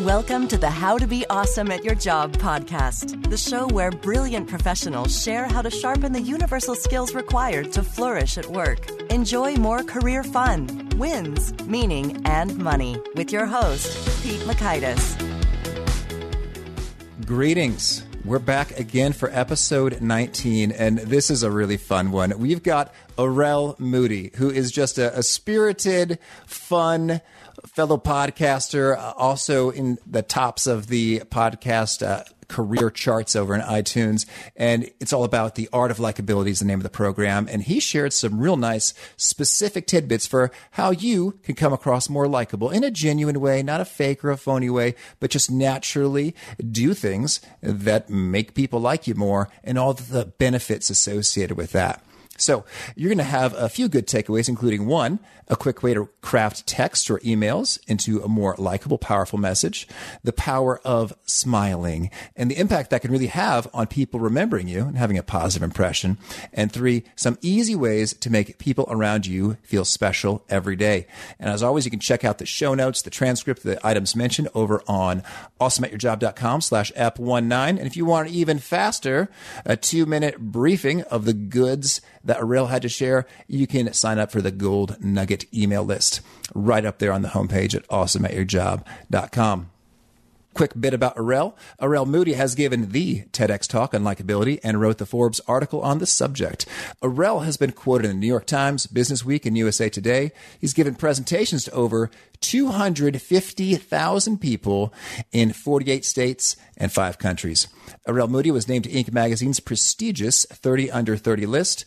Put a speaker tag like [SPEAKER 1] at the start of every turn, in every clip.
[SPEAKER 1] Welcome to the How to Be Awesome at Your Job podcast, the show where brilliant professionals share how to sharpen the universal skills required to flourish at work. Enjoy more career fun, wins, meaning, and money with your host, Pete Mockaitis.
[SPEAKER 2] Greetings. We're back again for episode 19, and this is a really fun one. We've got Arel Moody, who is just a, a spirited, fun, fellow podcaster, uh, also in the tops of the podcast uh, career charts over in iTunes. And it's all about the art of likability is the name of the program. And he shared some real nice specific tidbits for how you can come across more likable in a genuine way, not a fake or a phony way, but just naturally do things that make people like you more and all the benefits associated with that. So you're going to have a few good takeaways, including one, a quick way to craft text or emails into a more likable, powerful message, the power of smiling and the impact that can really have on people remembering you and having a positive impression. And three, some easy ways to make people around you feel special every day. And as always, you can check out the show notes, the transcript, the items mentioned over on awesomeatyourjob.com slash ep19. And if you want an even faster, a two minute briefing of the goods that Arel had to share, you can sign up for the Gold Nugget email list right up there on the homepage at awesomeatyourjob.com. Quick bit about Arel. Arel Moody has given the TEDx talk on likability and wrote the Forbes article on the subject. Arel has been quoted in the New York Times, Business Week, and USA Today. He's given presentations to over 250,000 people in 48 states and five countries. Arel Moody was named Inc. magazine's prestigious 30 Under 30 list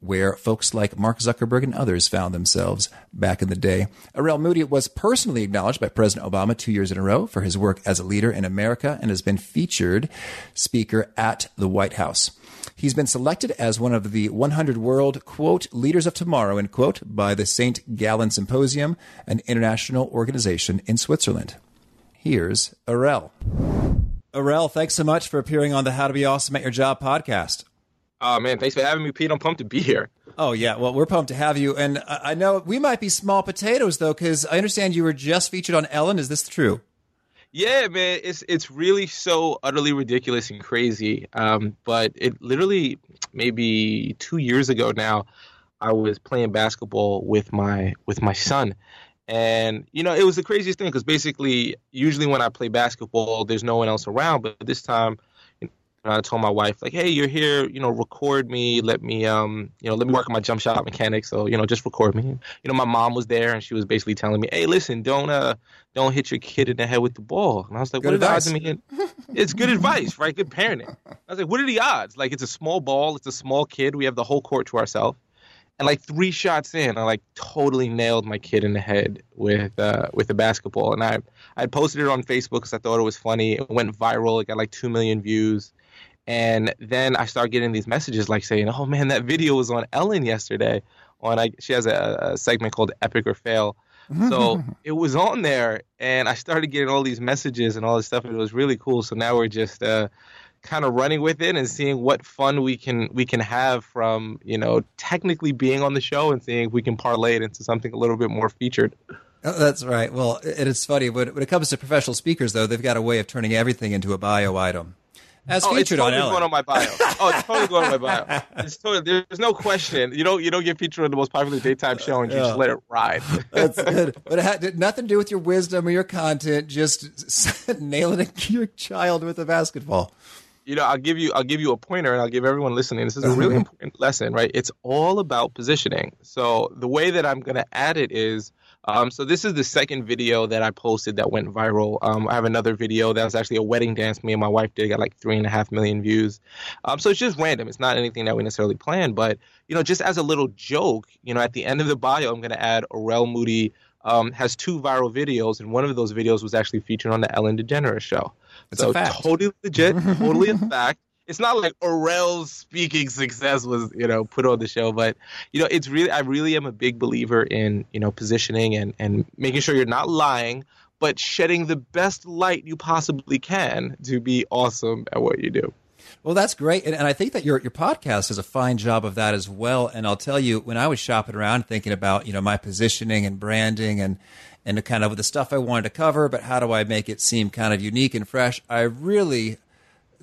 [SPEAKER 2] where folks like Mark Zuckerberg and others found themselves back in the day. Arel Moody was personally acknowledged by President Obama two years in a row for his work as a leader in America and has been featured speaker at the White House. He's been selected as one of the 100 world, quote, leaders of tomorrow, end quote, by the St. Gallen Symposium, an international organization in Switzerland. Here's Arel. Arel, thanks so much for appearing on the How to Be Awesome at Your Job podcast.
[SPEAKER 3] Oh man, thanks for having me, Pete. I'm pumped to be here.
[SPEAKER 2] Oh yeah, well we're pumped to have you, and I know we might be small potatoes though, because I understand you were just featured on Ellen. Is this true?
[SPEAKER 3] Yeah, man, it's it's really so utterly ridiculous and crazy. Um, but it literally maybe two years ago now, I was playing basketball with my with my son, and you know it was the craziest thing because basically usually when I play basketball, there's no one else around, but this time and I told my wife, like, hey, you're here, you know, record me, let me, um, you know, let me work on my jump shot mechanics. So, you know, just record me. You know, my mom was there and she was basically telling me, hey, listen, don't, uh, don't hit your kid in the head with the ball. And I was like, good what advice. are the odds of me It's good advice, right? Good parenting. I was like, what are the odds? Like, it's a small ball, it's a small kid. We have the whole court to ourselves. And like three shots in, I like totally nailed my kid in the head with uh, with a basketball. And I I posted it on Facebook because I thought it was funny. It went viral. It got like two million views. And then I start getting these messages like saying, "Oh man, that video was on Ellen yesterday." On I, she has a, a segment called Epic or Fail. So it was on there, and I started getting all these messages and all this stuff. And it was really cool. So now we're just uh, kind of running with it and seeing what fun we can we can have from you know technically being on the show and seeing if we can parlay it into something a little bit more featured.
[SPEAKER 2] Oh, that's right. Well, it is funny when, when it comes to professional speakers, though, they've got a way of turning everything into a bio item as
[SPEAKER 3] oh,
[SPEAKER 2] featured
[SPEAKER 3] it's totally
[SPEAKER 2] on
[SPEAKER 3] going on my bio. Oh, it's totally going on my bio. It's totally, there's no question. You don't you don't get featured on the most popular daytime show and you yeah. just let it ride.
[SPEAKER 2] That's good. But it had nothing to do with your wisdom or your content. Just nailing your child with a basketball.
[SPEAKER 3] You know, I'll give you I'll give you a pointer and I'll give everyone listening. This is a uh-huh. really important lesson, right? It's all about positioning. So the way that I'm going to add it is um, so this is the second video that I posted that went viral. Um, I have another video that was actually a wedding dance me and my wife did. Got like three and a half million views. Um, so it's just random. It's not anything that we necessarily planned, but you know, just as a little joke, you know, at the end of the bio, I'm going to add Arel Moody um, has two viral videos, and one of those videos was actually featured on the Ellen DeGeneres show.
[SPEAKER 2] It's
[SPEAKER 3] so
[SPEAKER 2] a fact.
[SPEAKER 3] totally legit, totally a fact it's not like Arel's speaking success was, you know, put on the show, but you know, it's really I really am a big believer in, you know, positioning and and making sure you're not lying, but shedding the best light you possibly can to be awesome at what you do.
[SPEAKER 2] Well, that's great, and, and, I think that your your podcast does a fine job of that as well. And I'll tell you, when I was shopping around thinking about you know my positioning and branding and and kind of the stuff I wanted to cover, but how do I make it seem kind of unique and fresh? I really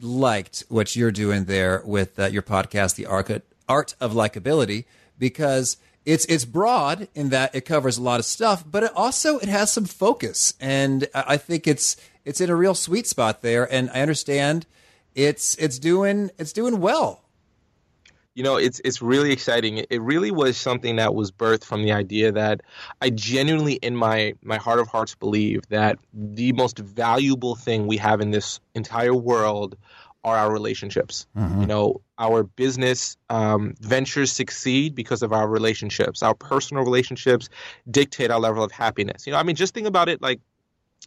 [SPEAKER 2] liked what you're doing there with uh, your podcast, The Art of Likability, because it's it's broad in that it covers a lot of stuff, but it also it has some focus, and I think it's it's in a real sweet spot there. And I understand it's it's doing it's doing well
[SPEAKER 3] you know it's it's really exciting. It really was something that was birthed from the idea that i genuinely in my my heart of hearts believe that the most valuable thing we have in this entire world are our relationships. Mm-hmm. you know our business um, ventures succeed because of our relationships. Our personal relationships dictate our level of happiness. You know i mean just think about it like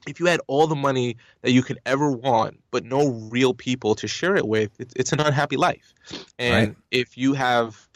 [SPEAKER 3] if you had all the money that you could ever want, but no real people to share it with, it's, it's an unhappy life. And right. if you have,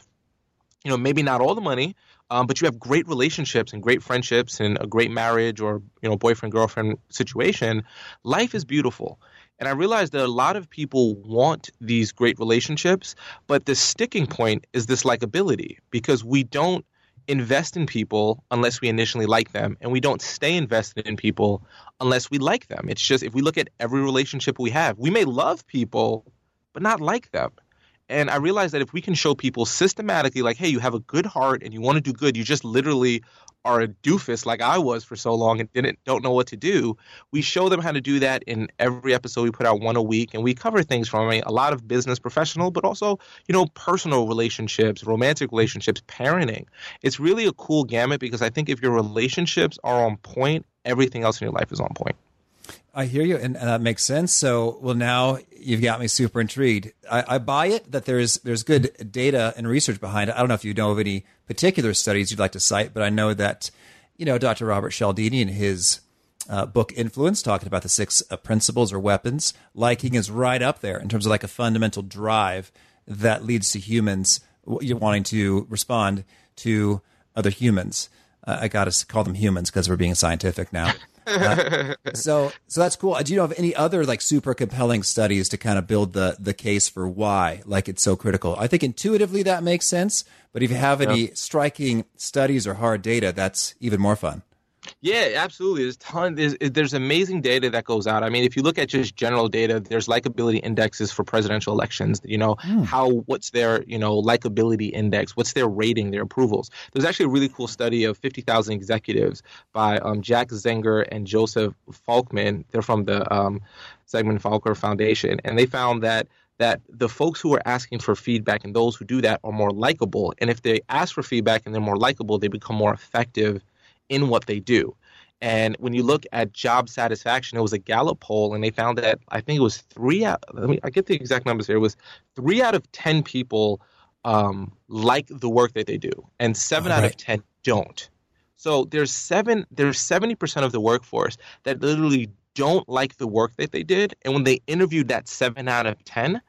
[SPEAKER 3] you know, maybe not all the money, um, but you have great relationships and great friendships and a great marriage or you know boyfriend girlfriend situation, life is beautiful. And I realized that a lot of people want these great relationships, but the sticking point is this likability because we don't invest in people unless we initially like them, and we don't stay invested in people unless we like them. It's just if we look at every relationship we have, we may love people, but not like them. And I realized that if we can show people systematically, like, hey, you have a good heart and you want to do good, you just literally are a doofus like I was for so long and didn't don't know what to do. We show them how to do that in every episode. We put out one a week, and we cover things from a lot of business professional, but also you know personal relationships, romantic relationships, parenting. It's really a cool gamut because I think if your relationships are on point, everything else in your life is on point.
[SPEAKER 2] I hear you, and, that makes sense. So, well, now you've got me super intrigued. I, I, buy it that there's there's good data and research behind it. I don't know if you know of any particular studies you'd like to cite, but I know that you know Dr. Robert Cialdini in his uh, book Influence, talking about the six uh, principles or weapons, liking is right up there in terms of like a fundamental drive that leads to humans wanting to respond to other humans. Uh, I got to call them humans because we're being scientific now. Uh, so so that's cool. Do you know of any other like super compelling studies to kind of build the the case for why like it's so critical? I think intuitively that makes sense, but if you have any striking studies or hard data, that's even more fun.
[SPEAKER 3] Yeah, absolutely. There's ton. There's there's amazing data that goes out. I mean, if you look at just general data, there's likability indexes for presidential elections. You know mm. how what's their you know likability index? What's their rating? Their approvals. There's actually a really cool study of 50,000 executives by um, Jack Zenger and Joseph Folkman. They're from the um, Zenger Folkman Foundation, and they found that that the folks who are asking for feedback and those who do that are more likable. And if they ask for feedback and they're more likable, they become more effective in what they do. And when you look at job satisfaction, it was a Gallup poll, and they found that I think it was three out. Let me I get the exact numbers here. It was three out of ten people um, like the work that they do, and seven out of ten don't. So there's seven. There's seventy percent of the workforce that literally don't like the work that they did, and when they interviewed that seven out of ten,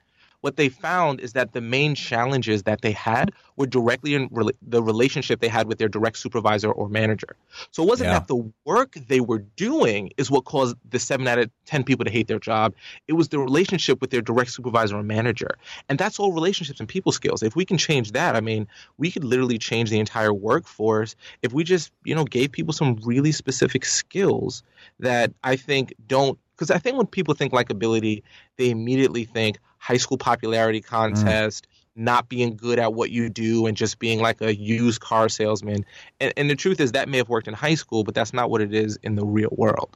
[SPEAKER 3] what they found is that the main challenges that they had were directly in re- the relationship they had with their direct supervisor or manager. So it wasn't yeah. that the work they were doing is what caused the seven out of 10 people to hate their job. It was the relationship with their direct supervisor or manager. And that's all relationships and people skills. If we can change that, I mean, we could literally change the entire workforce if we just, you know, gave people some really specific skills that I think don't because I think when people think likability, they immediately think high school popularity mm. contest, mm. not being good at what you do, and just being like a used car salesman. And, and the truth is, that may have worked in high school, but that's not what it is in the real world.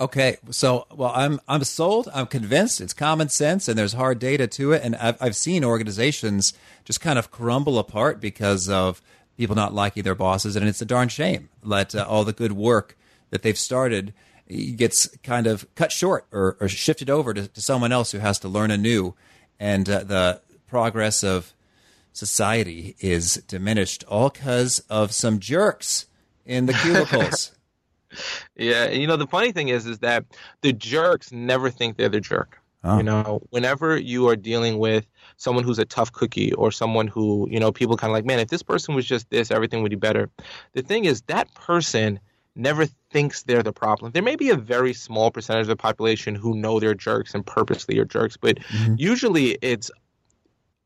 [SPEAKER 2] Okay, so well, I'm I'm sold. I'm convinced. It's common sense, and there's hard data to it. And I've I've seen organizations just kind of crumble apart because of people not liking their bosses, and it's a darn shame. Let uh, all the good work that they've started gets kind of cut short or, or shifted over to, to, someone else who has to learn anew, and uh, the progress of society is diminished all because of some jerks in the cubicles.
[SPEAKER 3] yeah, you know the funny thing is, is that the jerks never think they're the jerk. Oh. You know, whenever you are dealing with someone who's a tough cookie or someone who, you know, people kind of like, man, if this person was just this, everything would be better. The thing is, that person never thinks they're the problem. There may be a very small percentage of the population who know they're jerks and purposely are jerks, but mm-hmm. usually it's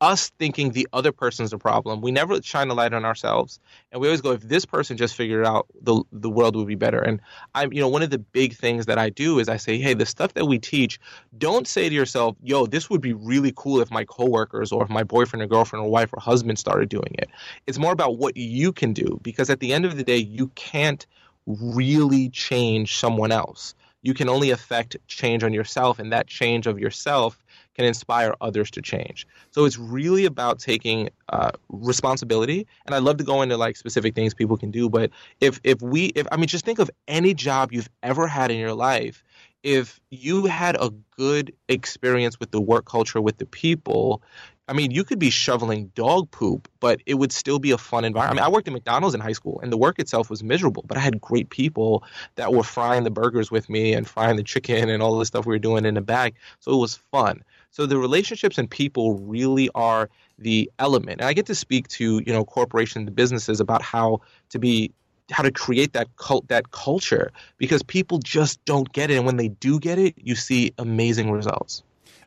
[SPEAKER 3] us thinking the other person's the problem. We never shine a light on ourselves, and we always go, if this person just figured it out, the the world would be better. And I'm, you know, one of the big things that I do is I say, hey, the stuff that we teach, don't say to yourself, yo, this would be really cool if my coworkers or if my boyfriend or girlfriend or wife or husband started doing it. It's more about what you can do because at the end of the day, you can't really change someone else. You can only affect change on yourself, and that change of yourself can inspire others to change. So it's really about taking uh, responsibility. And I'd love to go into like specific things people can do, but if if we if I mean just think of any job you've ever had in your life. If you had a good experience with the work culture, with the people, I mean, you could be shoveling dog poop, but it would still be a fun environment. I mean, I worked at McDonald's in high school, and the work itself was miserable, but I had great people that were frying the burgers with me and frying the chicken and all the stuff we were doing in the bag. So it was fun. So the relationships and people really are the element. And I get to speak to, you know, corporations and businesses about how to be how to create that cult that culture because people just don't get it and when they do get it, you see amazing results.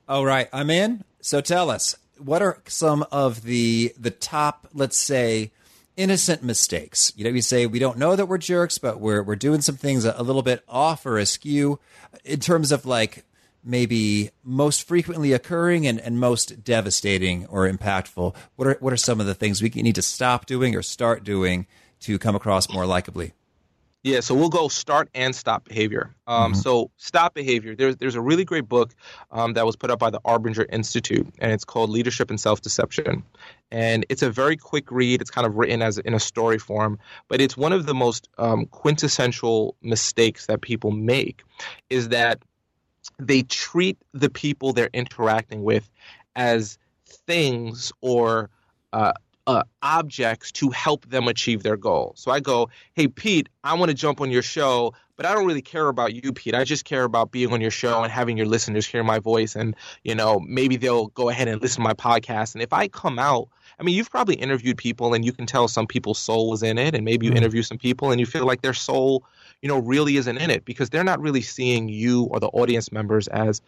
[SPEAKER 2] All right, I'm in. So tell us, what are some of the the top, let's say, innocent mistakes? You know, you say we don't know that we're jerks, but we're we're doing some things a, a little bit off or askew in terms of like maybe most frequently occurring and, and most devastating or impactful? What are what are some of the things we need to stop doing or start doing to come across more likably?
[SPEAKER 3] Yeah, so we'll go start and stop behavior. Um, mm-hmm. So stop behavior. There's there's a really great book um, that was put up by the Arbinger Institute, and it's called Leadership and Self Deception. And it's a very quick read. It's kind of written as in a story form, but it's one of the most um, quintessential mistakes that people make. Is that they treat the people they're interacting with as things or uh, uh, objects to help them achieve their goal. So I go, hey, Pete, I want to jump on your show, but I don't really care about you, Pete. I just care about being on your show and having your listeners hear my voice. And, you know, maybe they'll go ahead and listen to my podcast. And if I come out, I mean, you've probably interviewed people and you can tell some people's soul was in it. And maybe you mm-hmm. interview some people and you feel like their soul you know, really isn't in it because they're not really seeing you or the audience members as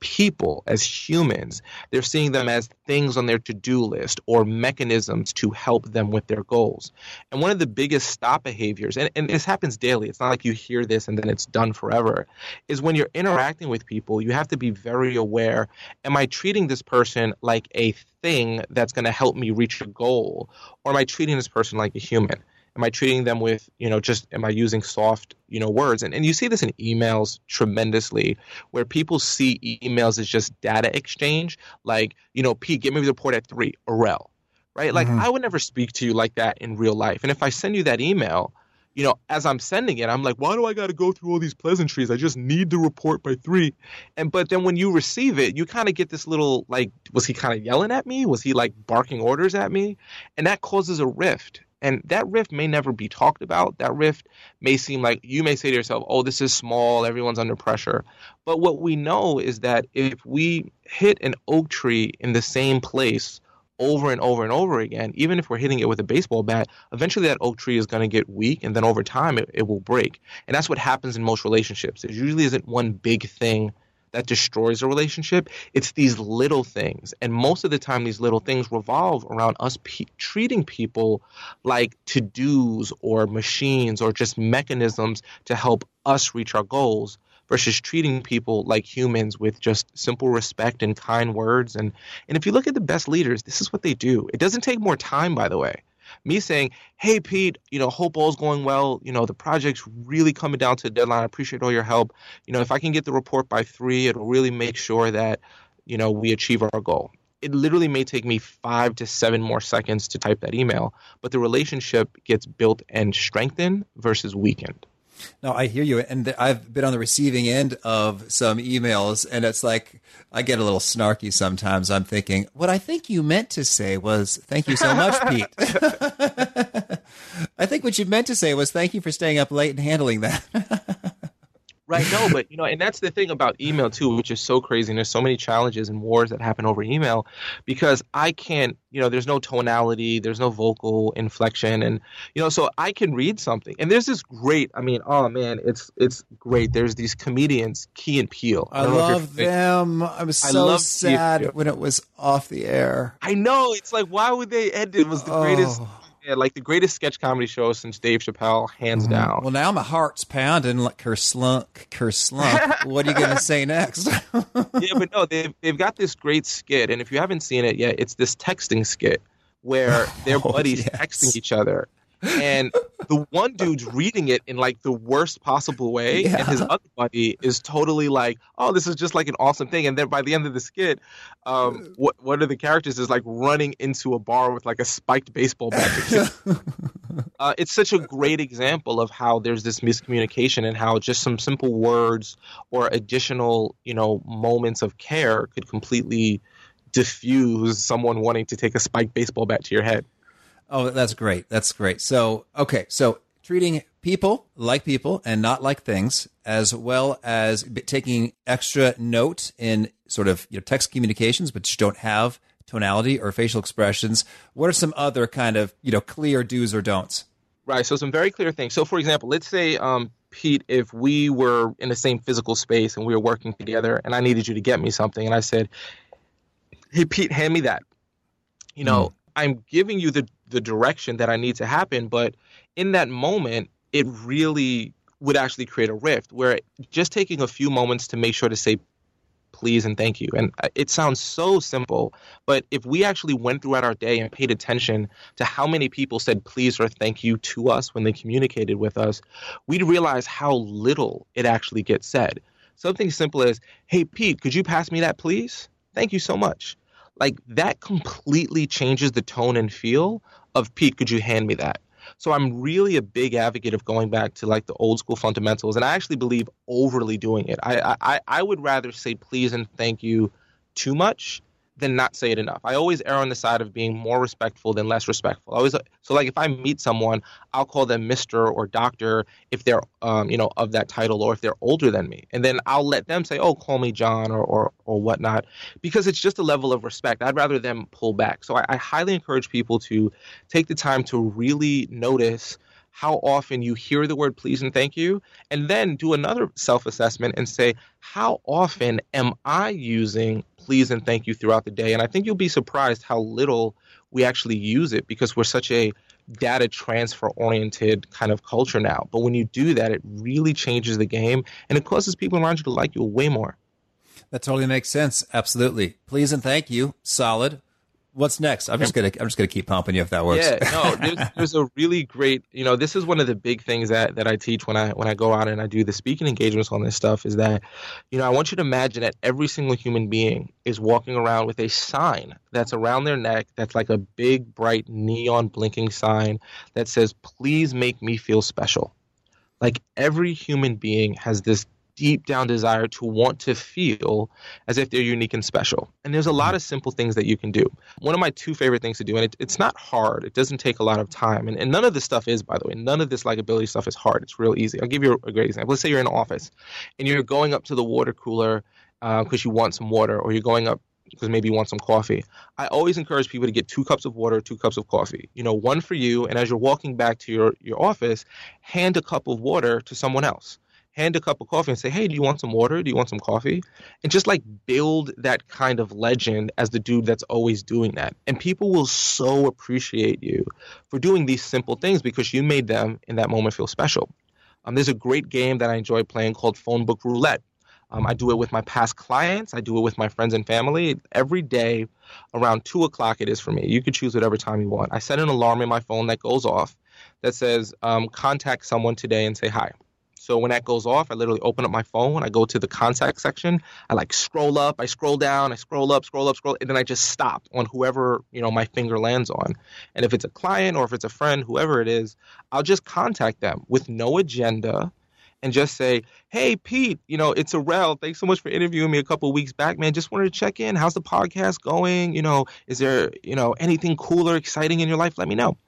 [SPEAKER 3] people, as humans. They're seeing them as things on their to do list or mechanisms to help them with their goals. And one of the biggest stop behaviors, and, and this happens daily, it's not like you hear this and then it's done forever, is when you're interacting with people, you have to be very aware am I treating this person like a thing that's going to help me reach a goal? Or am I treating this person like a human? am i treating them with you know just am i using soft you know words and, and you see this in emails tremendously where people see emails as just data exchange like you know pete give me the report at three Orel, right like mm-hmm. i would never speak to you like that in real life and if i send you that email you know, as I'm sending it, I'm like, why do I got to go through all these pleasantries? I just need the report by three. And but then when you receive it, you kind of get this little like, was he kind of yelling at me? Was he like barking orders at me? And that causes a rift. And that rift may never be talked about. That rift may seem like you may say to yourself, oh, this is small, everyone's under pressure. But what we know is that if we hit an oak tree in the same place over and over and over again, even if we're hitting it with a baseball bat, eventually that oak tree is going to get weak and then over time it, it will break. And that's what happens in most relationships. There usually isn't one big thing that destroys a relationship. It's these little things. And most of the time, these little things revolve around us pe- treating people like to dos or machines or just mechanisms to help us reach our goals versus treating people like humans with just simple respect and kind words. And, and if you look at the best leaders, this is what they do. It doesn't take more time, by the way me saying, "Hey, Pete, you know, hope all's going well. You know, the project's really coming down to the deadline. I appreciate all your help. You know, if I can get the report by three, it'll really make sure that you know we achieve our goal." It literally may take me five to seven more seconds to type that email, but the relationship gets built and strengthened versus weakened.
[SPEAKER 2] No, I hear you, and I've been on the receiving end of some emails, and it's like I get a little snarky sometimes. I'm thinking, what I think you meant to say was, "Thank you so much, Pete." I think what you meant to say was, "Thank you for staying up late and handling that."
[SPEAKER 3] Right. No, but you know, and that's the thing about email too, which is so crazy. And there's so many challenges and wars that happen over email because I can't, you know, there's no tonality, there's no vocal inflection, and you know, so I can read something. And there's this great, I mean, oh man, it's it's great. There's these comedians, Key and Peele.
[SPEAKER 2] I, I love them. I was so sad when it was off the air.
[SPEAKER 3] I know. It's like, why would they end it? It was the greatest oh yeah, like the greatest sketch comedy show since Dave Chappelle, hands mm-hmm. down.
[SPEAKER 2] Well, now my heart's pounding like kerslunk, kerslunk. what are you gonna say next?
[SPEAKER 3] yeah, but no, they've they've got this great skit, and if you haven't seen it yet, it's this texting skit where their oh, buddies yes. texting each other, and the one dude's reading it in like the worst possible way, yeah. and his other buddy is totally like, "Oh, this is just like an awesome thing." And then by the end of the skit, um, what one of the characters is like running into a bar with like a spiked baseball bat. uh, it's such a great example of how there's this miscommunication and how just some simple words or additional, you know, moments of care could completely diffuse someone wanting to take a spiked baseball bat to your head.
[SPEAKER 2] Oh, that's great. That's great. So, okay. So treating people like people and not like things, as well as taking extra note in sort of you know, text communications, but you don't have tonality or facial expressions. What are some other kind of, you know, clear do's or don'ts?
[SPEAKER 3] Right. So some very clear things. So for example, let's say, um, Pete, if we were in the same physical space and we were working together and I needed you to get me something and I said, Hey Pete, hand me that. You know, mm. I'm giving you the the direction that I need to happen. But in that moment, it really would actually create a rift where just taking a few moments to make sure to say please and thank you. And uh, it sounds so simple, but if we actually went throughout our day and paid attention to how many people said please or thank you to us when they communicated with us, we'd realize how little it actually gets said. Something simple as, hey, Pete, could you pass me that, please? Thank you so much like that completely changes the tone and feel of Pete, could you hand me that? So I'm really a big advocate of going back to like the old school fundamentals, and I actually believe overly doing it. I I, I would rather say please and thank you too much than not say it enough. I always err on the side of being more respectful than less respectful. I always so like if I meet someone, I'll call them Mister or Doctor if they're um, you know of that title or if they're older than me, and then I'll let them say, "Oh, call me John" or or or whatnot, because it's just a level of respect. I'd rather them pull back. So I, I highly encourage people to take the time to really notice how often you hear the word please and thank you, and then do another self assessment and say, how often am I using please and thank you throughout the day? And I think you'll be surprised how little we actually use it because we're such a data transfer oriented kind of culture now. But when you do that, it really changes the game and it causes people around you to like you way more.
[SPEAKER 2] That totally makes sense. Absolutely. Please and thank you. Solid what's next? I'm just gonna I'm just gonna keep pumping you if that works.
[SPEAKER 3] Yeah, no, there's, there's a really great you know this is one of the big things that that I teach when I when I go out and I do the speaking engagements on this stuff is that you know I want you to imagine that every single human being is walking around with a sign that's around their neck that's like a big bright neon blinking sign that says please make me feel special. Like every human being has this deep down desire to want to feel as if they're unique and special. And there's a lot mm-hmm. of simple things that you can do. One of my two favorite things to do, and it, it's not hard, it doesn't take a lot of time. And, and, none of this stuff is, by the way, none of this likability stuff is hard. It's real easy. I'll give you a, a great example. Let's say you're in an office and you're going up to the water cooler because uh, you want some water, or you're going up because maybe you want some coffee. I always encourage people to get two cups of water, two cups of coffee. You know, one for you, and as you're walking back to your, your office, hand a cup of water to someone else hand a cup of coffee and say, "Hey, do you want some water? Do you want some coffee?" And just like build that kind of legend as the dude that's always doing that. And people will so appreciate you for doing these simple things because you made them in that moment feel special. Um, there's a great game that I enjoy playing called Phone Book Roulette. Um, I do it with my past clients. I do it with my friends and family. Every day around 2 o'clock it is for me. You could choose whatever time you want. I set an alarm in my phone that goes off that says, um, contact someone today and say hi. So when that goes off, I literally open up my phone, I go to the contact section, I like scroll up, I scroll down, I scroll up, scroll up, scroll, and then I just stop on whoever, you know, my finger lands on. And if it's a client or if it's a friend, whoever it is, I'll just contact them with no agenda and just say, "Hey, Pete, you know, it's Arel. Thanks so much for interviewing me a couple weeks back, man. Just wanted to check in. How's the podcast going? You know, is there, you know, anything cool or exciting in your life? Let me know."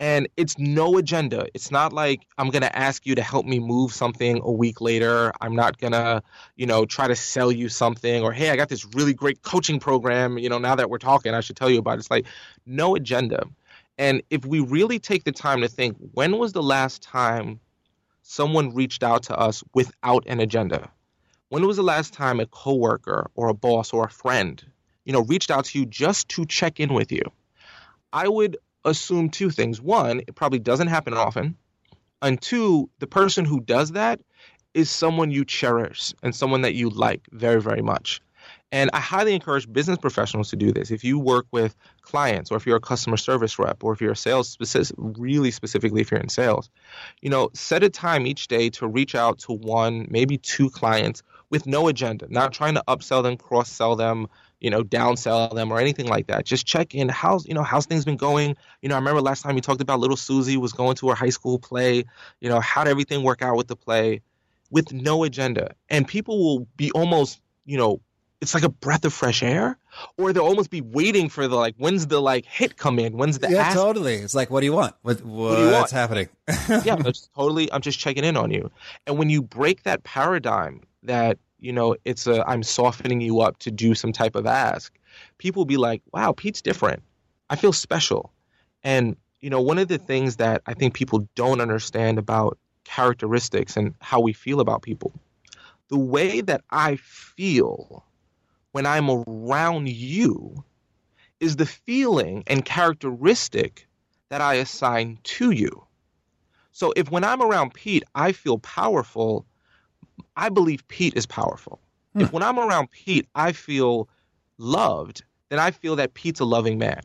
[SPEAKER 3] And it's no agenda. It's not like I'm going to ask you to help me move something a week later. I'm not going to, you know, try to sell you something or hey, I got this really great coaching program, you know, now that we're talking, I should tell you about it. It's like no agenda. And if we really take the time to think, when was the last time someone reached out to us without an agenda? When was the last time a coworker or a boss or a friend, you know, reached out to you just to check in with you? I would assume two things. One, it probably doesn't happen often. And two, the person who does that is someone you cherish and someone that you like very, very much. And I highly encourage business professionals to do this. If you work with clients, or if you're a customer service rep, or if you're a sales specific, really specifically if you're in sales, you know, set a time each day to reach out to one, maybe two clients with no agenda, not trying to upsell them, cross sell them, you know, downsell them or anything like that. Just check in. How's you know how's things been going? You know, I remember last time you talked about little Susie was going to her high school play. You know, how did everything work out with the play? With no agenda, and people will be almost you know it's like a breath of fresh air or they'll almost be waiting for the like when's the like hit come in when's the
[SPEAKER 2] yeah
[SPEAKER 3] ask?
[SPEAKER 2] totally it's like what do you want what, what what's want? happening
[SPEAKER 3] yeah totally i'm just checking in on you and when you break that paradigm that you know, it's a I'm softening you up to do some type of ask. People be like, "Wow, Pete's different. I feel special." And you know, one of the things that I think people don't understand about characteristics and how we feel about people, the way that I feel when I'm around you is the feeling and characteristic that I assign to you. So if when I'm around Pete, I feel powerful, I believe Pete is powerful. Hmm. If when I'm around Pete, I feel loved, then I feel that Pete's a loving man.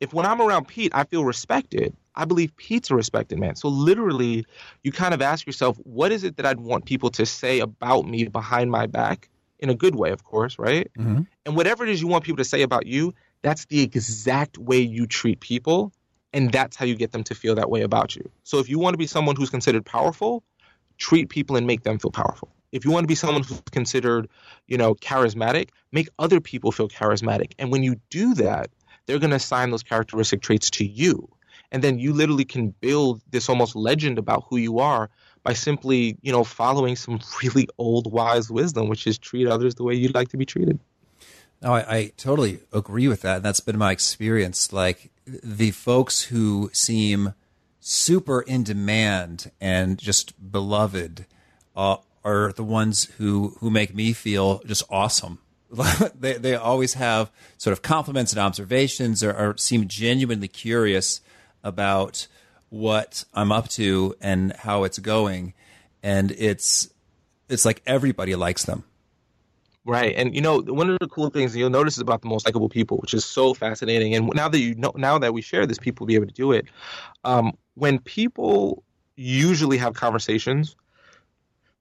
[SPEAKER 3] If when I'm around Pete, I feel respected, I believe Pete's a respected man. So literally, you kind of ask yourself, what is it that I'd want people to say about me behind my back? In a good way, of course, right? Mm-hmm. And whatever it is you want people to say about you, that's the exact way you treat people. And that's how you get them to feel that way about you. So if you want to be someone who's considered powerful, treat people and make them feel powerful. If you want to be someone who's considered, you know, charismatic, make other people feel charismatic. And when you do that, they're going to assign those characteristic traits to you. And then you literally can build this almost legend about who you are by simply, you know, following some really old wise wisdom, which is treat others the way you'd like to be treated.
[SPEAKER 2] No, I, I totally agree with that. And that's been my experience. Like the folks who seem super in demand and just beloved uh, are the ones who who make me feel just awesome. they they always have sort of compliments and observations, or, or, seem genuinely curious about what I'm up to and how it's going, and it's it's like everybody likes them.
[SPEAKER 3] Right, and you know one of the cool things you'll notice about the most likable people, which is so fascinating. And now that you know, now that we share this, people will be able to do it. Um, when people usually have conversations,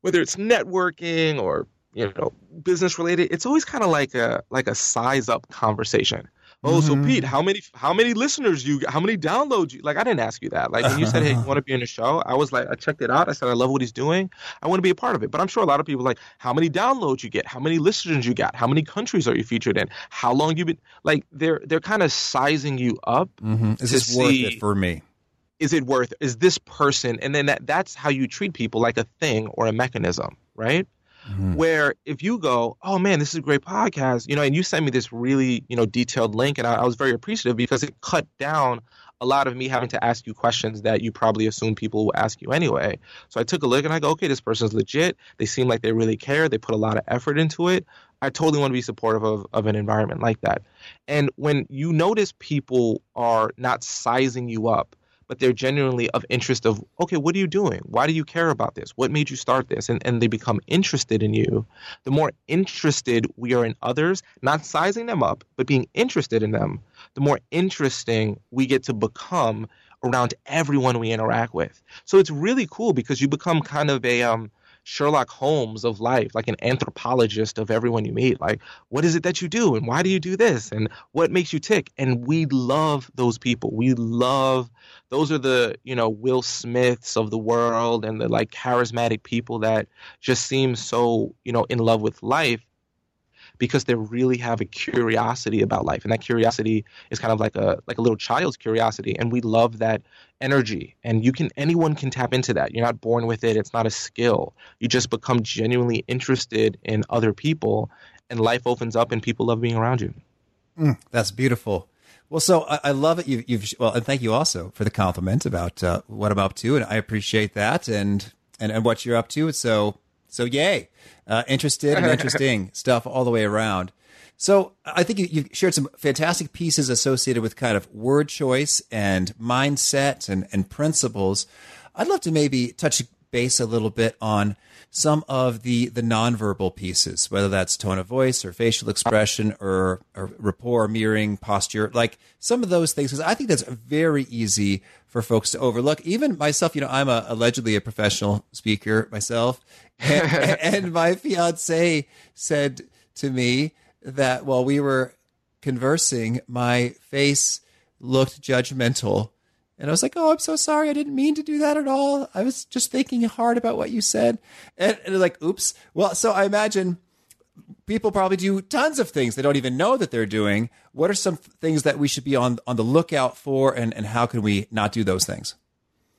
[SPEAKER 3] whether it's networking or you know business related, it's always kind of like a like a size up conversation. Oh, mm-hmm. so Pete, how many how many listeners you how many downloads you like I didn't ask you that. Like when you said, Hey, you want to be in the show? I was like, I checked it out. I said I love what he's doing. I want to be a part of it. But I'm sure a lot of people like, how many downloads you get, how many listeners you got, how many countries are you featured in, how long you been like they're they're kind of sizing you up.
[SPEAKER 2] Mm-hmm. Is this see, worth it for me?
[SPEAKER 3] Is it worth is this person and then that, that's how you treat people like a thing or a mechanism, right? Mm-hmm. Where if you go, oh man, this is a great podcast, you know, and you send me this really, you know, detailed link, and I, I was very appreciative because it cut down a lot of me having to ask you questions that you probably assume people will ask you anyway. So I took a look and I go, okay, this person's legit. They seem like they really care. They put a lot of effort into it. I totally want to be supportive of, of an environment like that. And when you notice people are not sizing you up, but they're genuinely of interest of okay what are you doing? Why do you care about this? What made you start this? And, and they become interested in you. The more interested we are in others not sizing them up but being interested in them the more interesting we get to become around everyone we interact with. So it's really cool because you become kind of a um, Sherlock Holmes of life, like an anthropologist of everyone you meet. Like, what is it that you do and why do you do this and what makes you tick? And we love those people. We love those are the, you know, Will Smiths of the world and the like charismatic people that just seem so, you know, in love with life because they really have a curiosity about life. And that curiosity is kind of like a like a little child's curiosity. And we love that energy. And you can anyone can tap into that. You're not born with it. It's not a skill. You just become genuinely interested in other people. And life opens up and people love being around you.
[SPEAKER 2] Mm, that's beautiful. Well, so I, I love it. You've, you've, well, and thank you also for the compliment about uh, what I'm up to, and I appreciate that, and and and what you're up to. So so yay, uh, interested and interesting stuff all the way around. So I think you, have shared some fantastic pieces associated with kind of word choice and mindset and, and principles. I'd love to maybe touch base a little bit on some of the the nonverbal pieces, whether that's tone of voice or facial expression or, or rapport, mirroring, posture, like some of those things. Because I think that's very easy for folks to overlook. Even myself, you know, I'm a, allegedly a professional speaker myself, and, my fiance said to me that while we were conversing, my face looked judgmental and I was like, "Oh, I'm so sorry. I didn't mean to do that at all. I was just thinking hard about what you said." And, and like, "Oops." Well, so I imagine people probably do tons of things they don't even know that they're doing. What are some things that we should be on on the lookout for, and and how can we not do those things?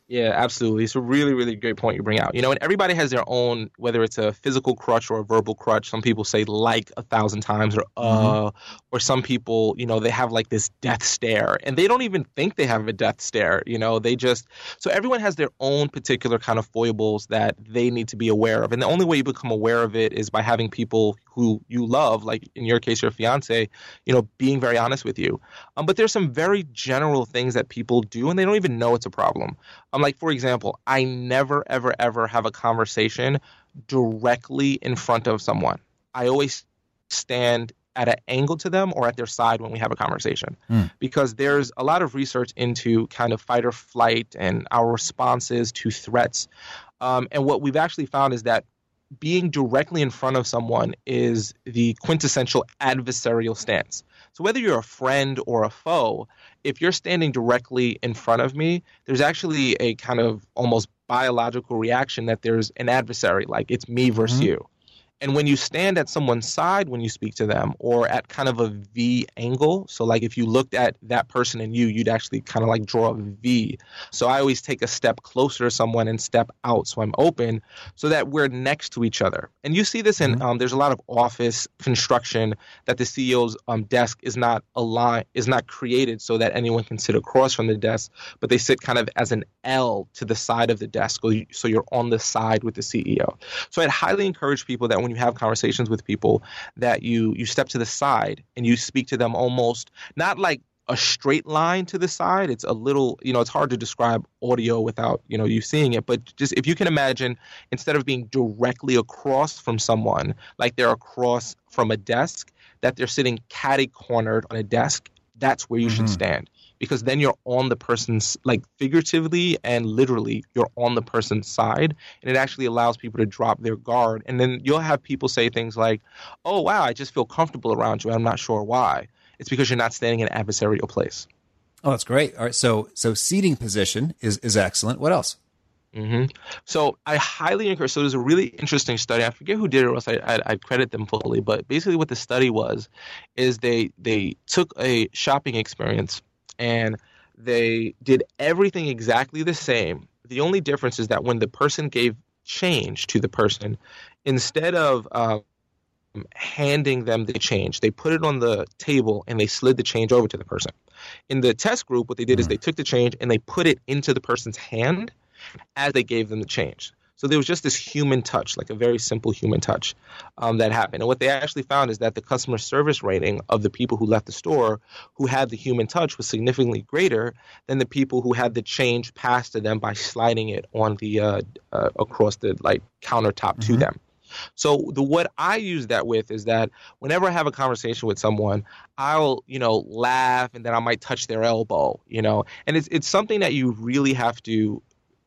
[SPEAKER 3] Yeah, absolutely. It's a really, really great point you bring out. You know, and everybody has their own, whether it's a physical crutch or a verbal crutch. Some people say like a thousand times or uh, mm-hmm. or some people, you know, they have like this death stare and they don't even think they have a death stare. You know, they just, so everyone has their own particular kind of foibles that they need to be aware of. And the only way you become aware of it is by having people who you love, like in your case, your fiance, you know, being very honest with you. Um, but there's some very general things that people do and they don't even know it's a problem. I'm like, for example, I never, ever, ever have a conversation directly in front of someone. I always stand at an angle to them or at their side when we have a conversation mm. because there's a lot of research into kind of fight or flight and our responses to threats um, and what we've actually found is that being directly in front of someone is the quintessential adversarial stance so whether you're a friend or a foe if you're standing directly in front of me, there's actually a kind of almost biological reaction that there's an adversary, like it's me versus mm-hmm. you. And when you stand at someone's side when you speak to them, or at kind of a V angle, so like if you looked at that person and you, you'd actually kind of like draw a V. So I always take a step closer to someone and step out so I'm open so that we're next to each other. And you see this in, mm-hmm. um, there's a lot of office construction that the CEO's um, desk is not aligned, is not created so that anyone can sit across from the desk, but they sit kind of as an L to the side of the desk. So you're on the side with the CEO. So I'd highly encourage people that when you have conversations with people that you you step to the side and you speak to them almost not like a straight line to the side. It's a little you know it's hard to describe audio without you know you seeing it. But just if you can imagine instead of being directly across from someone like they're across from a desk that they're sitting catty cornered on a desk that's where you mm-hmm. should stand because then you're on the person's like figuratively and literally you're on the person's side and it actually allows people to drop their guard and then you'll have people say things like oh wow i just feel comfortable around you i'm not sure why it's because you're not standing in an adversarial place
[SPEAKER 2] oh that's great all right so so seating position is is excellent what else
[SPEAKER 3] Mm-hmm. So I highly encourage. So there's a really interesting study. I forget who did it, or else I, I'd, I'd, credit them fully. But basically, what the study was, is they they took a shopping experience and they did everything exactly the same. The only difference is that when the person gave change to the person, instead of um, handing them the change, they put it on the table and they slid the change over to the person. In the test group, what they did is hmm. they took the change and they put it into the person's hand as they gave them the change. So there was just this human touch, like a very simple human touch um, that happened. And what they actually found is that the customer service rating of the people who left the store who had the human touch was significantly greater than the people who had the change passed to them by sliding it on the uh, uh, across the like countertop mm-hmm. to them. So the what I use that with is that whenever I have a conversation with someone, I'll you know laugh and then I might touch their elbow, you know, and it's it's something that you really have to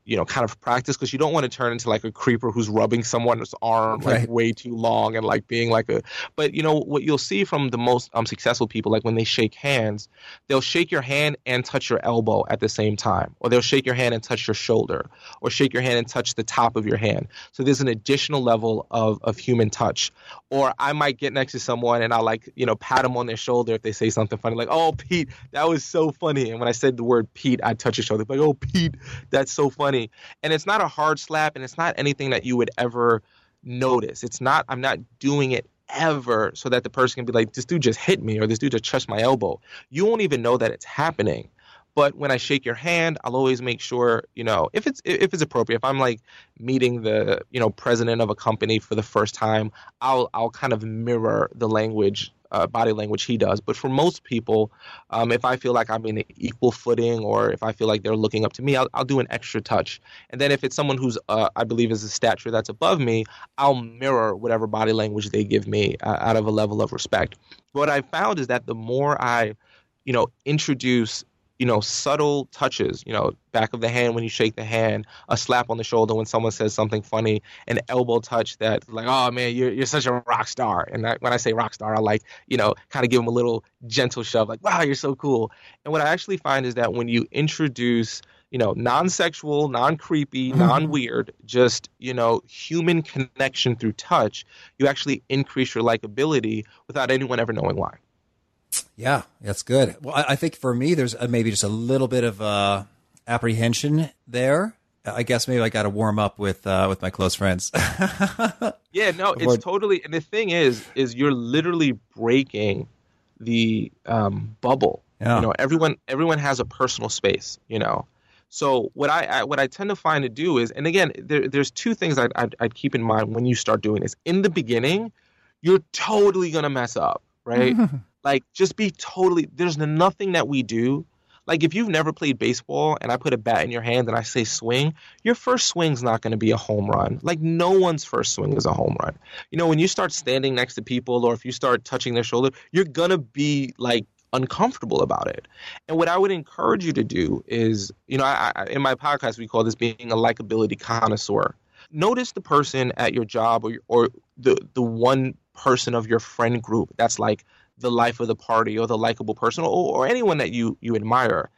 [SPEAKER 3] you know, kind of practice because you don't want to turn into like a creeper who's rubbing someone's arm like
[SPEAKER 2] Right.
[SPEAKER 3] way too long and like being like a. But you know what you'll see from the most um, successful people, like when they shake hands, they'll shake your hand and touch your elbow at the same time, or they'll shake your hand and touch your shoulder, or shake your hand and touch the top of your hand. So there's an additional level of of human touch. Or I might get next to someone and I'll like you know pat them on their shoulder if they say something funny, like "Oh Pete, that was so funny." And when I said the word Pete, I'd touch his shoulder, like "Oh Pete, that's so funny." And it's not a hard slap, and it's not anything that you would ever notice. It's not. I'm not doing it ever so that the person can be like, "This dude just hit me," or "This dude just touched my elbow." You won't even know that it's happening. But when I shake your hand, I'll always make sure, you know, if it's if it's appropriate. If I'm like meeting the, you know, president of a company for the first time, I'll I'll kind of mirror the language, uh, body language he does. But for most people, um, if I feel like I'm in equal footing, or if I feel like they're looking up to me, I'll I'll do an extra touch. And then if it's someone who's uh, I believe is a stature that's above me, I'll mirror whatever body language they give me uh, out of a level of respect. What I found is that the more I, you know, introduce you know, subtle touches, you know, back of the hand when you shake the hand, a slap on the shoulder when someone says something funny, an elbow touch that like, oh man, you're you're such a rock star. And I, when I say rock star, I like, you know, kind of give them a little gentle shove, like, wow, you're so cool. And what I actually find is that when you introduce you know, non-sexual, non-creepy, mm-hmm. non-weird, just you know, human connection through touch, you actually increase your likability without anyone ever knowing why.
[SPEAKER 2] Yeah, that's good. Well, I, I think for me, there's uh, maybe just a little bit of uh, apprehension there. I guess maybe I got to warm up with uh, with my close friends.
[SPEAKER 3] Yeah, no,
[SPEAKER 2] Before-
[SPEAKER 3] it's totally. And the thing is, is you're literally breaking the um, bubble.
[SPEAKER 2] Yeah.
[SPEAKER 3] You know, everyone everyone has a personal space. You know, so what I, I what I tend to find to do is, and again, there, there's two things I'd, I'd, I'd keep in mind when you start doing this. In the beginning, you're totally gonna mess up, right? like, just be totally. There's nothing that we do. Like, if you've never played baseball and I put a bat in your hand and I say swing, your first swing's not going to be a home run. Like, no one's first swing is a home run. You know, when you start standing next to people or if you start touching their shoulder, you're going to be like uncomfortable about it. And what I would encourage you to do is, you know, I, I, in my podcast, we call this being a likability connoisseur. Notice the person at your job or, or the, the one person of your friend group that's like the life of the party or the likable person or, or anyone that you, you admire.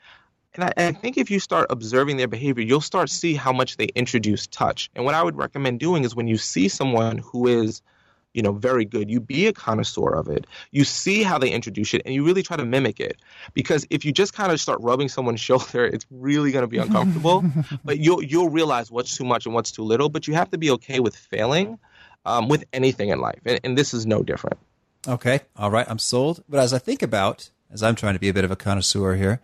[SPEAKER 3] And I, I think if you start observing their behavior, you'll start see how much they introduce touch. And what I would recommend doing is when you see someone who is, you know, very good, you be a connoisseur of it. You see how they introduce it and you really try to mimic it. Because if you just kind of start rubbing someone's shoulder, it's really going to be uncomfortable. but you'll you'll realize what's too much and what's too little. But you have to be okay with failing um, with anything in life, and, and this is no different.
[SPEAKER 2] Okay. All right. I'm sold. But as I think about, as I'm trying to be a bit of a connoisseur here,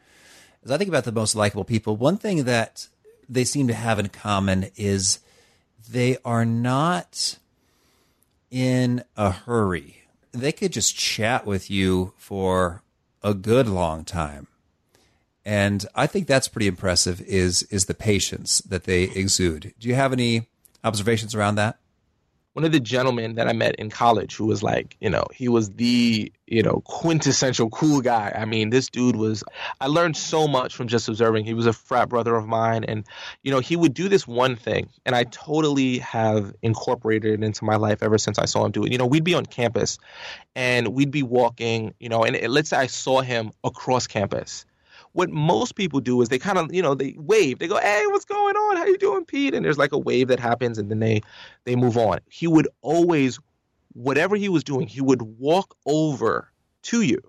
[SPEAKER 2] as I think about the most likable people, one thing that they seem to have in common is they are not in a hurry. They could just chat with you for a good long time. And I think that's pretty impressive is is the patience that they exude. Do you have any observations around that?
[SPEAKER 3] One of the gentlemen that I met in college who was like, you know, he was the, you know, quintessential cool guy. I mean, this dude was, I learned so much from just observing. He was a frat brother of mine. And, you know, he would do this one thing. And I totally have incorporated it into my life ever since I saw him do it. You know, we'd be on campus and we'd be walking, you know, and it, let's say I saw him across campus what most people do is they kind of you know they wave. They go hey what's going on? How you doing pete? And there's like a wave that happens and then they they move on. He would always whatever he was doing he would walk over to you.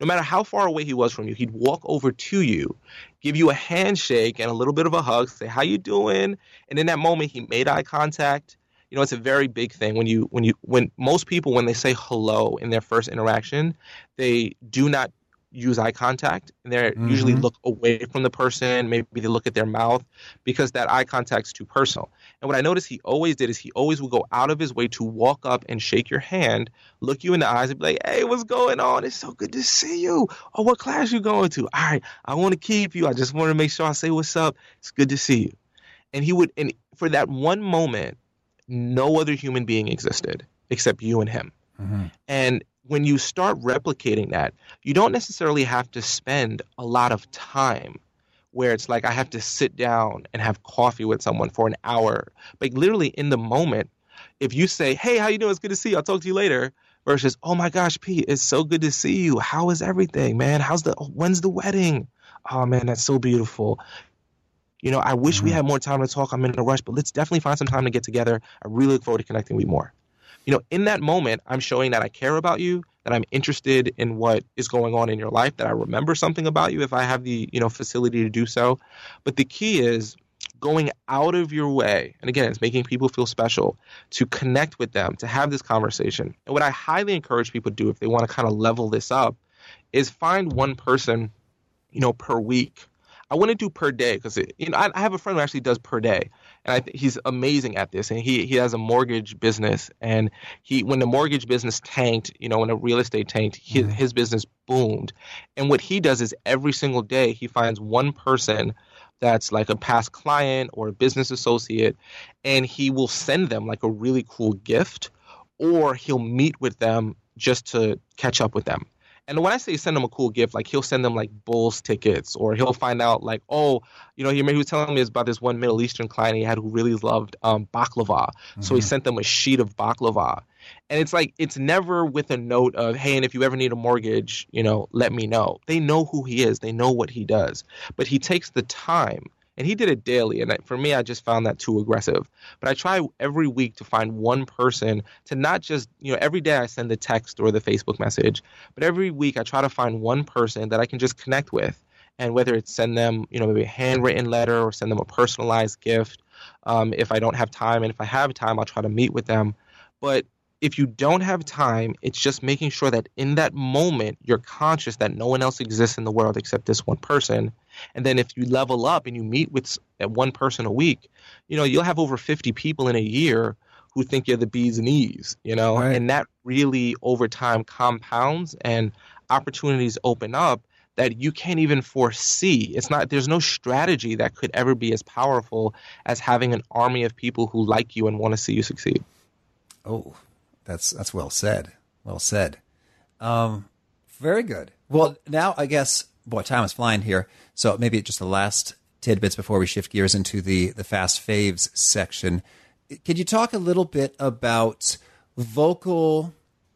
[SPEAKER 3] No matter how far away he was from you he'd walk over to you give you a handshake and a little bit of a hug say how you doing? And in that moment he made eye contact. You know it's a very big thing when you when you when most people when they say hello in their first interaction they do not use eye contact and they mm-hmm. usually look away from the person. Maybe they look at their mouth because that eye contact's too personal. And what i noticed he always did is he always would go out of his way to walk up and shake your hand look you in the eyes and be like hey what's going on? It's so good to see you. Oh what class you going to? All right i want to keep you. I just want to make sure i say what's up. It's good to see you. And he would and for that one moment no other human being existed except you and him. Mm-hmm. and when you start replicating that, you don't necessarily have to spend a lot of time where it's like I have to sit down and have coffee with someone for an hour. But literally in the moment, if you say, "Hey, how you doing? It's good to see you. I'll talk to you later," versus, "Oh my gosh, Pete, it's so good to see you. How is everything, man? How's the when's the wedding? Oh man, that's so beautiful." You know, I wish we mm-hmm. had more time to talk. I'm in a rush, but let's definitely find some time to get together. I really look forward to connecting with you more. You know, in that moment, I'm showing that I care about you, that I'm interested in what is going on in your life, that I remember something about you if I have the, you know, facility to do so. But the key is going out of your way, and again, it's making people feel special, to connect with them, to have this conversation. And what I highly encourage people to do if they want to kind of level this up is find one person, you know, per week I wouldn't do per day because you know I, I, have a friend who actually does per day, and I think he's amazing at this. And he he has a mortgage business, and he when the mortgage business tanked, you know, when the real estate tanked, his mm-hmm. his business boomed. And what he does is every single day he finds one person that's like a past client or a business associate, and he will send them like a really cool gift, or he'll meet with them just to catch up with them. And when I say send them a cool gift, like he'll send them like Bulls tickets, or he'll find out like, oh, you know, he, he was telling me about this one Middle Eastern client he had who really loved um, baklava, mm-hmm. so he mm-hmm. sent them a sheet of baklava. And it's like it's never with a note of, hey, and if you ever need a mortgage, you know, let me know. They know who he is, they know what he does, but he takes the time and he did it daily and for me i just found that too aggressive. But i try every week to find one person to not just you know every day i send the text or the facebook message but every week i try to find one person that i can just connect with. And whether it's send them you know maybe a handwritten letter or send them a personalized gift um, if i don't have time and if i have time i'll try to meet with them. But if you don't have time, it's just making sure that in that moment you're conscious that no one else exists in the world except this one person. And then if you level up and you meet with one person a week, you know, you'll have over 50 people in a year who think you're the bees knees, you know, right. and that really over time compounds and opportunities open up that you can't even foresee. It's not there's no strategy that could ever be as powerful as having an army of people who like you and want to see you succeed.
[SPEAKER 2] Oh, that's that's well said. Well said. Um, very good. Well, now I guess, boy, time is flying here. So maybe just the last tidbits before we shift gears into the the fast faves section. Could you talk a little bit about vocal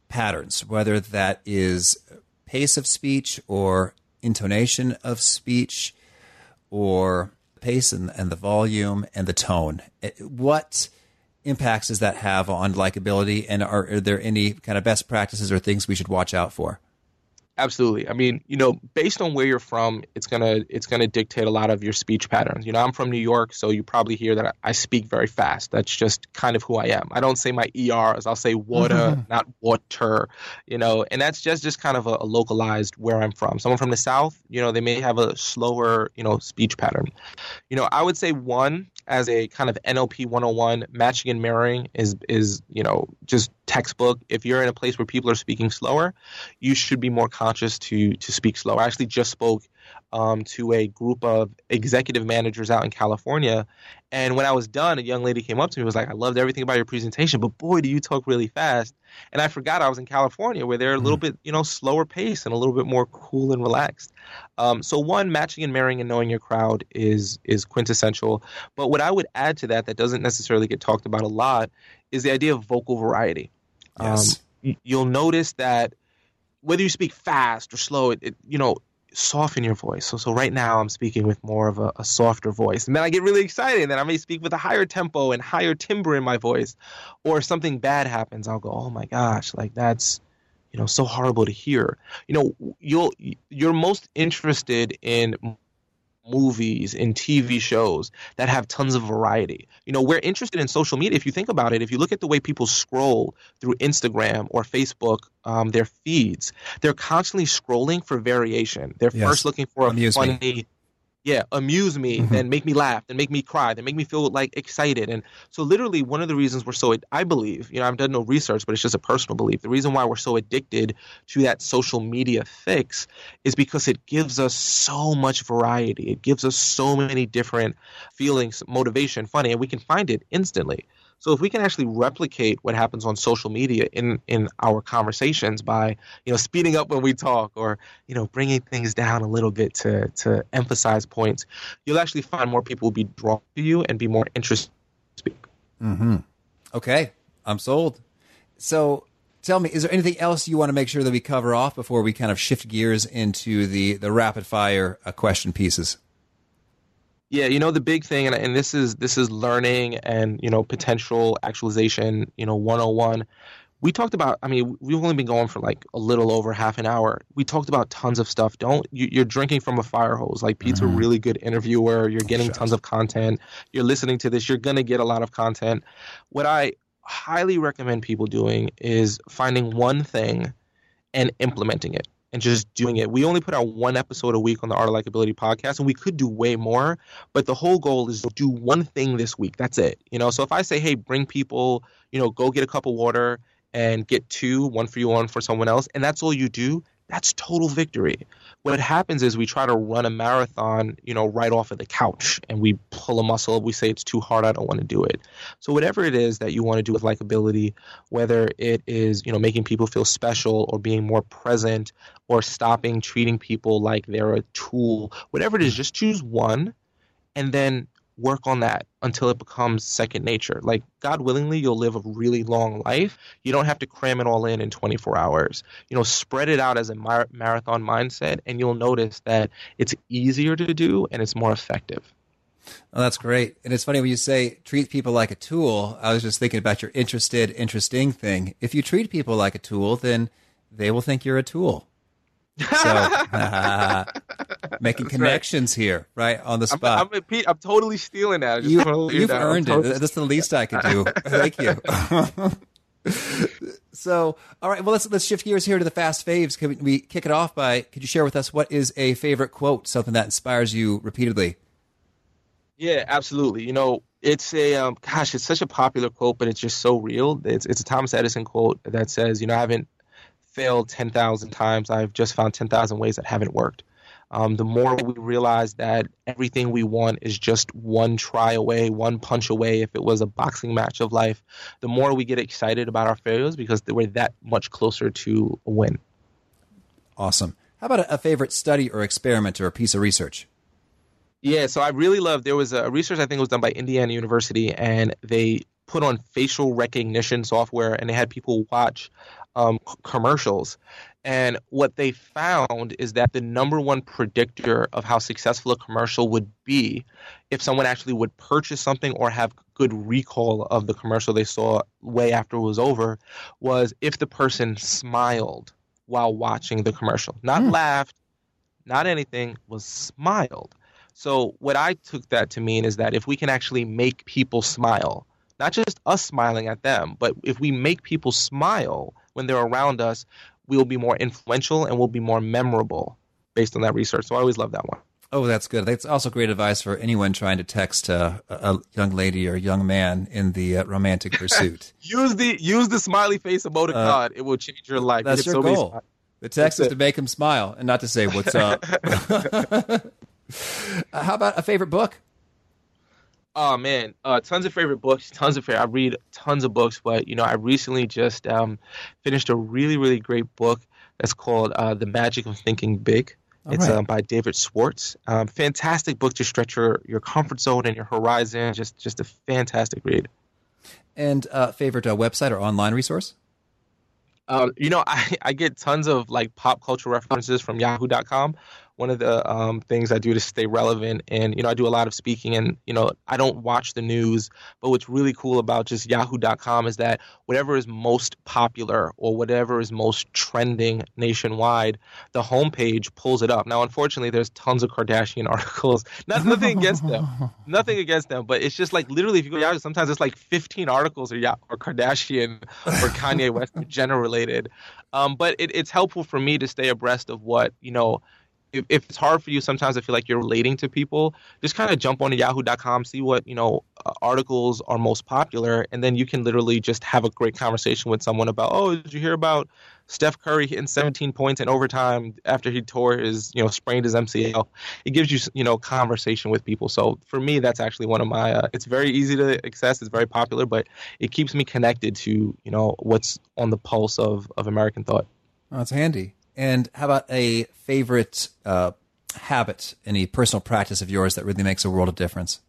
[SPEAKER 2] patterns, whether that is pace of speech or intonation of speech, or pace and, and the volume and the tone? What impacts does that have on likability? And are, are there any kind of best practices or things we should watch out for?
[SPEAKER 3] Absolutely. I mean, you know, based on where you're from, it's gonna it's gonna dictate a lot of your speech patterns. You know, I'm from New York, so you probably hear that I speak very fast. That's just kind of who I am. I don't say my ERs. I'll say water, mm-hmm. not water. You know, and that's just just kind of a, a, localized where I'm from. Someone from the South, you know, they may have a slower, you know, speech pattern. You know, I would say one as a kind of NLP 101, matching and mirroring is is you know just textbook. If you're in a place where people are speaking slower, you should be more conscious to to speak slower. I actually just spoke um, to a group of executive managers out in California. And when I was done, a young lady came up to me and was like, I loved everything about your presentation, but boy, do you talk really fast. And I forgot I was in California where they're a little mm. bit, you know, slower pace and a little bit more cool and relaxed. Um, so one, matching and marrying and knowing your crowd is is quintessential. But what I would add to that that doesn't necessarily get talked about a lot is the idea of vocal variety.
[SPEAKER 2] Yes.
[SPEAKER 3] Um, you'll notice that whether you speak fast or slow, it, it you know soften your voice. So, so right now I'm speaking with more of a, a, softer voice, and then I get really excited, and then I may speak with a higher tempo and higher timbre in my voice, or something bad happens, I'll go, oh my gosh, like that's, you know, so horrible to hear. You know, you'll you're most interested in movies and TV shows that have tons of variety. You know, we're interested in social media. If you think about it, if you look at the way people scroll through Instagram or Facebook, um, their feeds, they're constantly scrolling for variation. They're yes. first looking for a funny. Yeah, amuse me, mm-hmm. then make me laugh, then make me cry, then make me feel like excited. And so, literally, one of the reasons we're so, I believe, you know, I've done no research, but it's just a personal belief. The reason why we're so addicted to that social media fix is because it gives us so much variety. It gives us so many different feelings, motivation, funny, and we can find it instantly. So if we can actually replicate what happens on social media in in our conversations by you know speeding up when we talk or you know bringing things down a little bit to to emphasize points, you'll actually find more people will be drawn to you and be more interested. To speak.
[SPEAKER 2] Mm-hmm. Okay, I'm sold. So tell me, is there anything else you want to make sure that we cover off before we kind of shift gears into the the rapid fire uh, question pieces?
[SPEAKER 3] Yeah, you know the big thing, and, and this is this is learning and you know potential actualization. You know, 101. We talked about. I mean, we've only been going for like a little over half an hour. We talked about tons of stuff. Don't you, are drinking from a fire hose. Like Pete's mm-hmm. a really good interviewer. You're getting Shucks. tons of content. You're listening to this. You're gonna get a lot of content. What I highly recommend people doing is finding one thing and implementing it and just doing it. We only put out one episode a week on the Art of Likability podcast, and we could do way more. But the whole goal is to do one thing this week. That's it. You know, so if I say, hey, bring people, you know, go get a cup of water and get two, one for you, one for someone else, and that's all you do, that's total victory. What happens is we try to run a marathon, you know, right off of the couch and we pull a muscle. We say it's too hard. I don't want to do it. So whatever it is that you want to do with likability, whether it is, you know, making people feel special or being more present or stopping treating people like they're a tool, whatever it is, just choose one and then work on that until it becomes second nature. Like, God willingly, you'll live a really long life. You don't have to cram it all in in 24 hours. You know, spread it out as a mar- marathon mindset, and you'll notice that it's easier to do and it's more effective.
[SPEAKER 2] Oh, that's great. And it's funny when you say treat people like a tool. I was just thinking about your interested, interesting thing. If you treat people like a tool, then they will think you're a tool. So making That's connections right. here, right on the spot.
[SPEAKER 3] I'm, I'm, Pete, I'm totally stealing that.
[SPEAKER 2] You, have earned it. That's the least I could do. Thank you. so, all right. Well, let's let's shift gears here to the fast faves. Can we kick it off by? Could you share with us what is a favorite quote, something that inspires you repeatedly?
[SPEAKER 3] Yeah, absolutely. You know, it's a um, gosh, it's such a popular quote, but it's just so real. It's it's a Thomas Edison quote that says, you know, I haven't failed 10,000 times. I've just found 10,000 ways that haven't worked. Um, the more we realize that everything we want is just one try away, one punch away, if it was a boxing match of life, the more we get excited about our failures because we're that much closer to a win.
[SPEAKER 2] Awesome. How about a favorite study or experiment or a piece of research?
[SPEAKER 3] Yeah, so I really love. There was a research I think was done by Indiana University, and they put on facial recognition software, and they had people watch um, commercials. And what they found is that the number one predictor of how successful a commercial would be if someone actually would purchase something or have good recall of the commercial they saw way after it was over was if the person smiled while watching the commercial. Not mm. laughed, not anything, was smiled. So, what I took that to mean is that if we can actually make people smile, not just us smiling at them, but if we make people smile, when they're around us, we will be more influential and we'll be more memorable based on that research. So I always love that one.
[SPEAKER 2] Oh, that's good. That's also great advice for anyone trying to text uh, a young lady or young man in the uh, romantic pursuit.
[SPEAKER 3] use the use the smiley face emoticon. Uh, it will change your life.
[SPEAKER 2] That's your so goal. The text that's is it. to make him smile and not to say "What's up." How about a favorite book?
[SPEAKER 3] Oh man, uh, tons of favorite books, tons of favorite. I read tons of books, but you know, I recently just um, finished a really, really great book that's called uh, "The Magic of Thinking Big." All it's right. um, by David Schwartz. Um, fantastic book to stretch your, your comfort zone and your horizon. Just just a fantastic read.
[SPEAKER 2] And uh, favorite uh, website or online resource?
[SPEAKER 3] Uh, you know, I, I get tons of like pop culture references from Yahoo.com one of the um, things I do to stay relevant. And, you know, I do a lot of speaking and, you know, I don't watch the news. But what's really cool about just yahoo.com is that whatever is most popular or whatever is most trending nationwide, the homepage pulls it up. Now, unfortunately, there's tons of Kardashian articles. Not, nothing against them. nothing against them. But it's just like literally, if you go to Yahoo, sometimes it's like 15 articles or, or Kardashian or Kanye West, Jenner related. Um, but it, it's helpful for me to stay abreast of what, you know, if, if it's hard for you, sometimes I feel like you're relating to people. Just kind of jump on Yahoo.com, see what you know uh, articles are most popular, and then you can literally just have a great conversation with someone about, oh, did you hear about Steph Curry hitting 17 points in overtime after he tore his, you know, sprained his MCL? It gives you, you know, conversation with people. So for me, that's actually one of my. Uh, it's very easy to access. It's very popular, but it keeps me connected to, you know, what's on the pulse of of American thought.
[SPEAKER 2] That's handy. And how about a favorite uh, habit, any personal practice of yours that really makes a world of difference?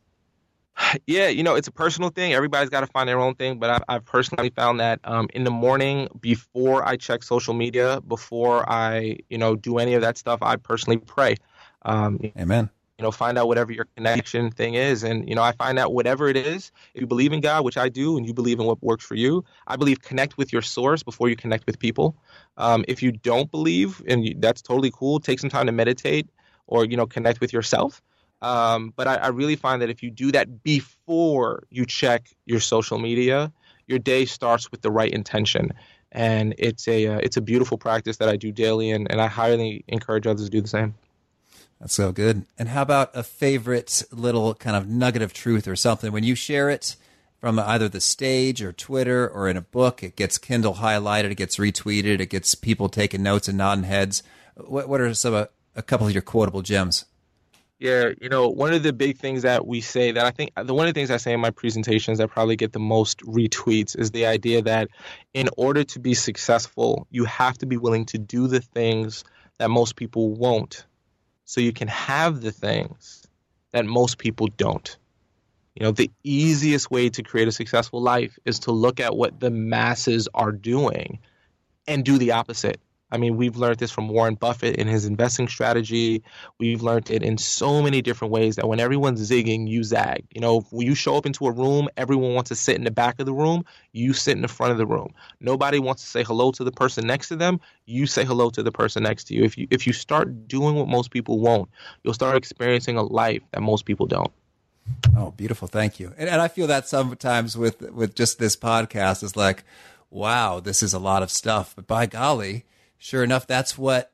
[SPEAKER 3] Yeah, you know, it's a personal thing. Everybody's got to find their own thing. But I've, I've personally found that um, in the morning, before I check social media, before I, you know, do any of that stuff, I personally pray. Um,
[SPEAKER 2] Amen.
[SPEAKER 3] You know, find out whatever your connection thing is. And, you know, I find out whatever it is, if you believe in God, which I do, and you believe in what works for you, I believe connect with your source before you connect with people. Um, if you don't believe, and you, that's totally cool, take some time to meditate or, you know, connect with yourself. Um, but I, I really find that if you do that before you check your social media, your day starts with the right intention and it's a uh, it's a beautiful practice that I do daily, and, and I highly encourage others to do the same.
[SPEAKER 2] That's so good. And how about a favorite little kind of nugget of truth or something when you share it from either the stage or Twitter or in a book? It gets Kindle highlighted, it gets retweeted, it gets people taking notes and nodding heads. What what are some uh, a couple of your quotable gems?
[SPEAKER 3] Yeah, you know, one of the big things that we say that I think the one of the things I say in my presentations that probably get the most retweets is the idea that in order to be successful, you have to be willing to do the things that most people won't so you can have the things that most people don't. You know, the easiest way to create a successful life is to look at what the masses are doing and do the opposite. I mean, we've learned this from Warren Buffett in his investing strategy. We've learned it in so many different ways that when everyone's zigging, you zag. You know, when you show up into a room, everyone wants to sit in the back of the room. You sit in the front of the room. Nobody wants to say hello to the person next to them. You say hello to the person next to you. If you if you start doing what most people won't, you'll start experiencing a life that most people don't.
[SPEAKER 2] Oh, beautiful! Thank you. And, and I feel that sometimes with with just this podcast is like, wow, this is a lot of stuff. But by golly sure enough, that's what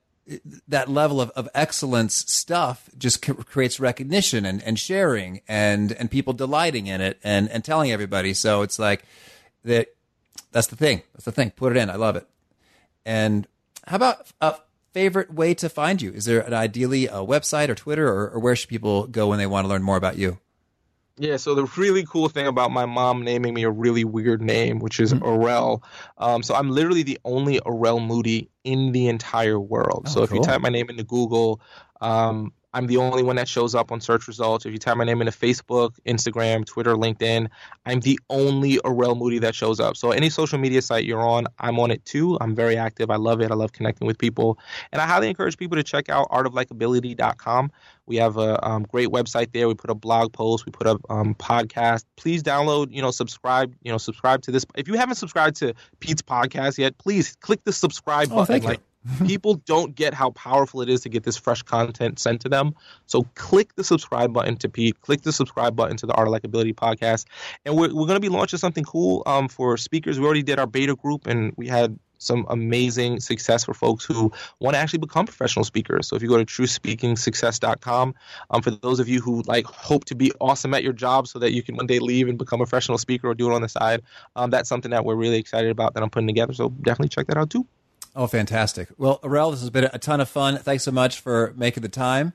[SPEAKER 2] that level of, of excellence stuff just creates recognition and, and sharing and, and people delighting in it and, and telling everybody. So it's like that. That's the thing. That's the thing. Put it in. I love it. And how about a favorite way to find you? Is there an ideally a website or Twitter or, or where should people go when they want to learn more about you?
[SPEAKER 3] Yeah, so the really cool thing about my mom naming me a really weird name, which is mm-hmm. Arel. Um, so I'm literally the only Arel Moodie in the entire world. Oh, so if cool. you type my name into Google, um, I'm the only one that shows up on search results. If you type my name into Facebook, Instagram, Twitter, LinkedIn, I'm the only Arel Moodie that shows up. So any social media site you're on, I'm on it too. I'm very active. I love it. I love connecting with people. And I highly encourage people to check out artoflikability.com. We have a um, great website there. We put a blog post. We put a um, podcast. Please download, you know, subscribe, you know, subscribe to this. If you haven't subscribed to Pete's podcast yet, please click the subscribe
[SPEAKER 2] oh,
[SPEAKER 3] button. like, people don't get how powerful it is to get this fresh content sent to them. So click the subscribe button to Pete. Click the subscribe button to the Art of Likability podcast. And we're, we're going to be launching something cool um, for speakers. We already did our beta group and we had some amazing success for folks who want to actually become professional speakers. So if you go to truespeakingsuccess.com, um, for those of you who like hope to be awesome at your job so that you can one day leave and become a professional speaker or do it on the side, um, that's something that we're really excited about that I'm putting together. So definitely check that out too.
[SPEAKER 2] Oh, fantastic. Well, Arel, this has been a ton of fun. Thanks so much for making the time.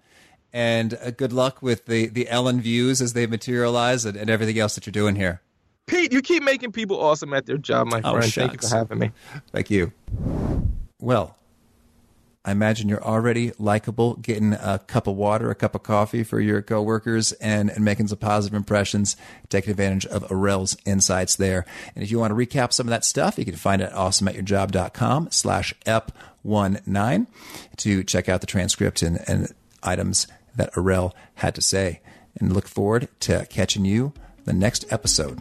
[SPEAKER 2] And uh, good luck with the, the Ellen views as they materialize and, and everything else that you're doing here.
[SPEAKER 3] Pete, you keep making people awesome at their job, my oh, friend. Thank you for having me.
[SPEAKER 2] Thank you. Well, I imagine you're already likable, getting a cup of water, a cup of coffee for your coworkers, and, and making some positive impressions, taking advantage of Arel's insights there. And if you want to recap some of that stuff, you can find it awesome at awesomeatyourjob.com slash ep19 to check out the transcript and, and items that Arel had to say. And look forward to catching you the next episode.